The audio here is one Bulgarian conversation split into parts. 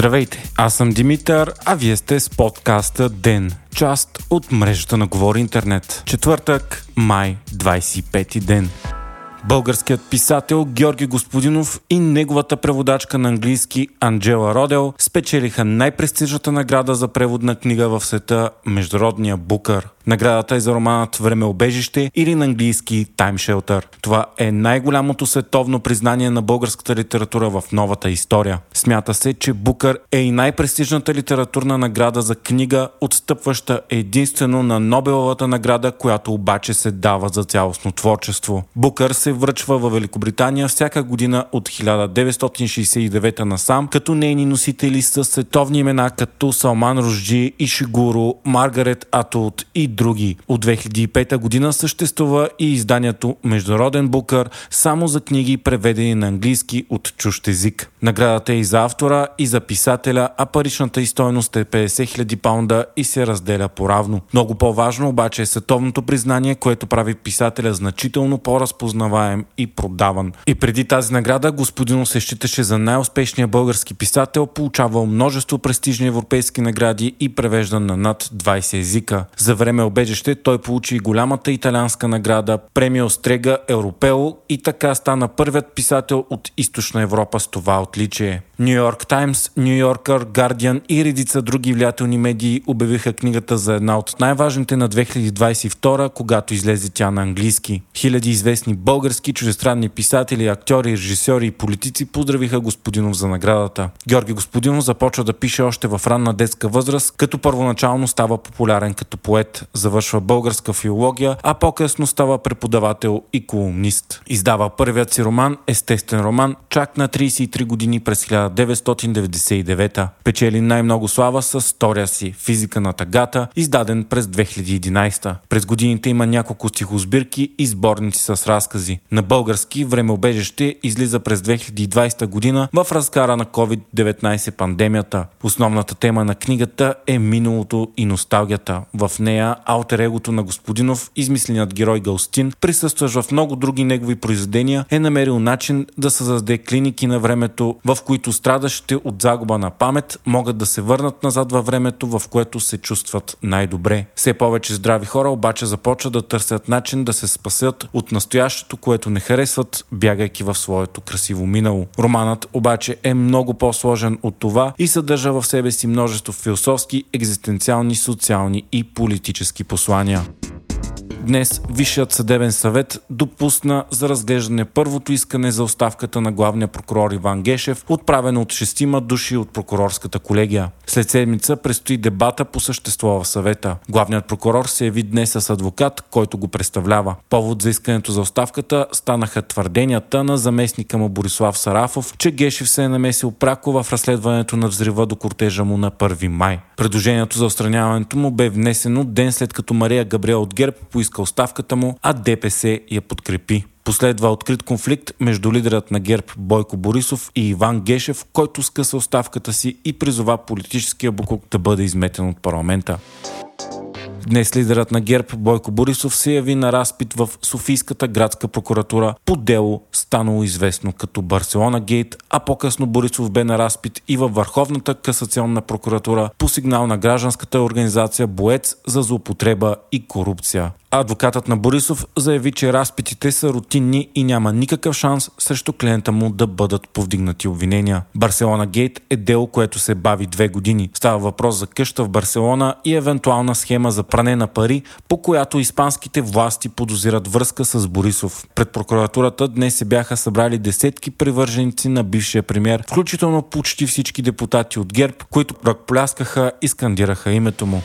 Здравейте, аз съм Димитър, а вие сте с подкаста ДЕН, част от мрежата на Говори Интернет. Четвъртък, май, 25 ден. Българският писател Георги Господинов и неговата преводачка на английски Анджела Родел спечелиха най-престижната награда за преводна книга в света Международния Букър – Наградата е за романът Времеобежище или на английски Time Shelter. Това е най-голямото световно признание на българската литература в новата история. Смята се, че Букър е и най-престижната литературна награда за книга, отстъпваща единствено на Нобеловата награда, която обаче се дава за цялостно творчество. Букър се връчва в Великобритания всяка година от 1969 насам, като нейни носители са световни имена като Салман Ружджи, Ишигуро, Маргарет Атулт и други. От 2005 година съществува и изданието Международен букър само за книги, преведени на английски от чужд език. Наградата е и за автора, и за писателя, а паричната стойност е 50 000 паунда и се разделя поравно. Много по-важно обаче е световното признание, което прави писателя значително по-разпознаваем и продаван. И преди тази награда господино се считаше за най-успешния български писател, получавал множество престижни европейски награди и превеждан на над 20 езика. За време обежище той получи голямата италианска награда премия Острега Европео и така стана първият писател от източна Европа с това отличие. Нью Йорк Таймс, Нью Йоркър, Guardian и редица други влиятелни медии обявиха книгата за една от най-важните на 2022, когато излезе тя на английски. Хиляди известни български, чужестранни писатели, актьори, режисьори и политици поздравиха Господинов за наградата. Георги Господинов започва да пише още в ранна детска възраст, като първоначално става популярен като поет завършва българска филология, а по-късно става преподавател и колумнист. Издава първият си роман, естествен роман, чак на 33 години през 1999. Печели най-много слава с стория си Физика на тагата, издаден през 2011. През годините има няколко стихосбирки и сборници с разкази. На български времеобежище излиза през 2020 година в разкара на COVID-19 пандемията. Основната тема на книгата е миналото и носталгията. В нея алтер-егото на Господинов, измисленият герой Галстин, присъстващ в много други негови произведения, е намерил начин да създаде клиники на времето, в които страдащите от загуба на памет могат да се върнат назад във времето, в което се чувстват най-добре. Все повече здрави хора обаче започват да търсят начин да се спасят от настоящето, което не харесват, бягайки в своето красиво минало. Романът обаче е много по-сложен от това и съдържа в себе си множество философски, екзистенциални, социални и политически послания. Днес Висшият съдебен съвет допусна за разглеждане първото искане за оставката на главния прокурор Иван Гешев, отправено от шестима души от прокурорската колегия. След седмица предстои дебата по същество в съвета. Главният прокурор се яви днес с адвокат, който го представлява. Повод за искането за оставката станаха твърденията на заместника му Борислав Сарафов, че Гешев се е намесил пряко в разследването на взрива до кортежа му на 1 май. Предложението за отстраняването му бе внесено ден след като Мария Габриел от ГЕРБ поиска оставката му, а ДПС я подкрепи. Последва открит конфликт между лидерът на ГЕРБ Бойко Борисов и Иван Гешев, който скъса оставката си и призова политическия буклук да бъде изметен от парламента. Днес лидерът на ГЕРБ Бойко Борисов се яви на разпит в Софийската градска прокуратура по дело, станало известно като Барселона Гейт, а по-късно Борисов бе на разпит и във Върховната касационна прокуратура по сигнал на гражданската организация Боец за злоупотреба и корупция. Адвокатът на Борисов заяви, че разпитите са рутинни и няма никакъв шанс срещу клиента му да бъдат повдигнати обвинения. Барселона Гейт е дело, което се бави две години. Става въпрос за къща в Барселона и евентуална схема за пране на пари, по която испанските власти подозират връзка с Борисов. Пред прокуратурата днес се бяха събрали десетки привърженици на бившия премьер, включително почти всички депутати от ГЕРБ, които ръкпляскаха и скандираха името му.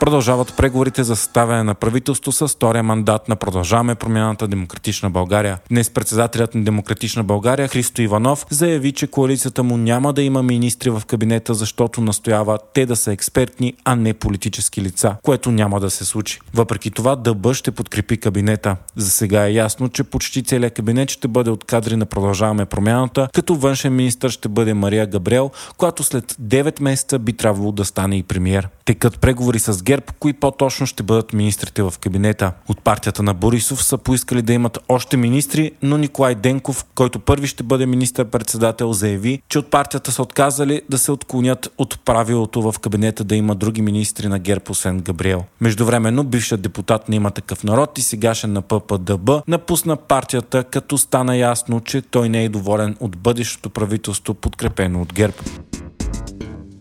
Продължават преговорите за съставяне на правителство с втория мандат на Продължаваме промяната Демократична България. Днес председателят на Демократична България Христо Иванов заяви, че коалицията му няма да има министри в кабинета, защото настоява те да са експертни, а не политически лица, което няма да се случи. Въпреки това ДБ ще подкрепи кабинета. За сега е ясно, че почти целият кабинет ще бъде от кадри на Продължаваме промяната, като външен министр ще бъде Мария Габриел, която след 9 месеца би трябвало да стане и премьер. Текат преговори с ГЕРБ, кои по-точно ще бъдат министрите в кабинета. От партията на Борисов са поискали да имат още министри, но Николай Денков, който първи ще бъде министър-председател, заяви, че от партията са отказали да се отклонят от правилото в кабинета да има други министри на ГЕРБ, освен Габриел. Междувременно, бившият депутат на има такъв народ и сегашен на ППДБ напусна партията, като стана ясно, че той не е доволен от бъдещото правителство, подкрепено от ГЕРБ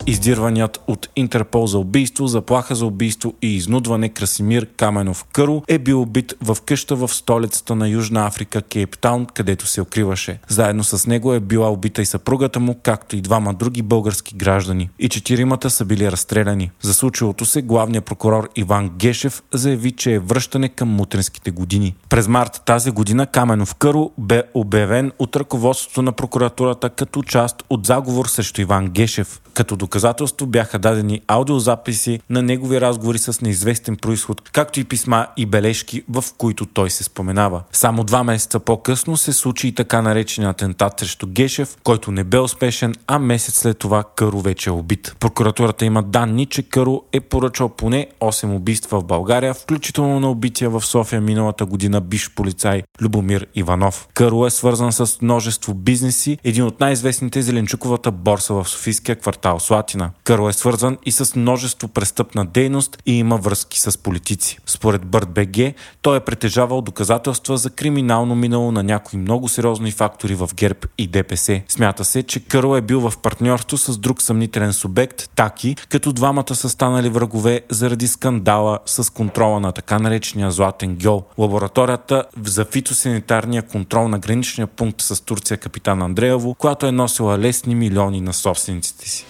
издирваният от Интерпол за убийство, заплаха за убийство и изнудване Красимир Каменов Къро е бил убит в къща в столицата на Южна Африка, Кейптаун, където се укриваше. Заедно с него е била убита и съпругата му, както и двама други български граждани. И четиримата са били разстреляни. За случилото се главният прокурор Иван Гешев заяви, че е връщане към мутренските години. През март тази година Каменов Къро бе обявен от ръководството на прокуратурата като част от заговор срещу Иван Гешев. Като доказателство бяха дадени аудиозаписи на негови разговори с неизвестен происход, както и писма и бележки, в които той се споменава. Само два месеца по-късно се случи и така наречения атентат срещу Гешев, който не бе успешен, а месец след това Къро вече е убит. Прокуратурата има данни, че Къро е поръчал поне 8 убийства в България, включително на убития в София миналата година биш полицай Любомир Иванов. Къро е свързан с множество бизнеси, един от най-известните Зеленчуковата борса в Софийския квартал квартал Слатина. Кърл е свързан и с множество престъпна дейност и има връзки с политици. Според Бърт БГ, той е притежавал доказателства за криминално минало на някои много сериозни фактори в ГЕРБ и ДПС. Смята се, че Кърл е бил в партньорство с друг съмнителен субект, Таки, като двамата са станали врагове заради скандала с контрола на така наречения Златен гьол. Лабораторията за фитосанитарния контрол на граничния пункт с Турция Капитан Андреево, която е носила лесни милиони на собствениците си.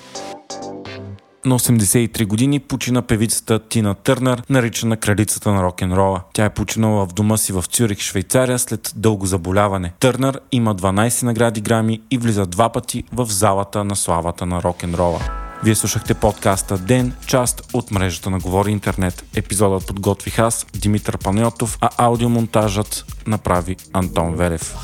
На 83 години почина певицата Тина Търнер, наричана кралицата на рок-н-рола. Тя е починала в дома си в Цюрих, Швейцария след дълго заболяване. Търнер има 12 награди грами и влиза два пъти в залата на славата на рок-н-рола. Вие слушахте подкаста Ден, част от мрежата на Говори Интернет. Епизодът подготвих аз, Димитър Панайотов, а аудиомонтажът направи Антон Велев.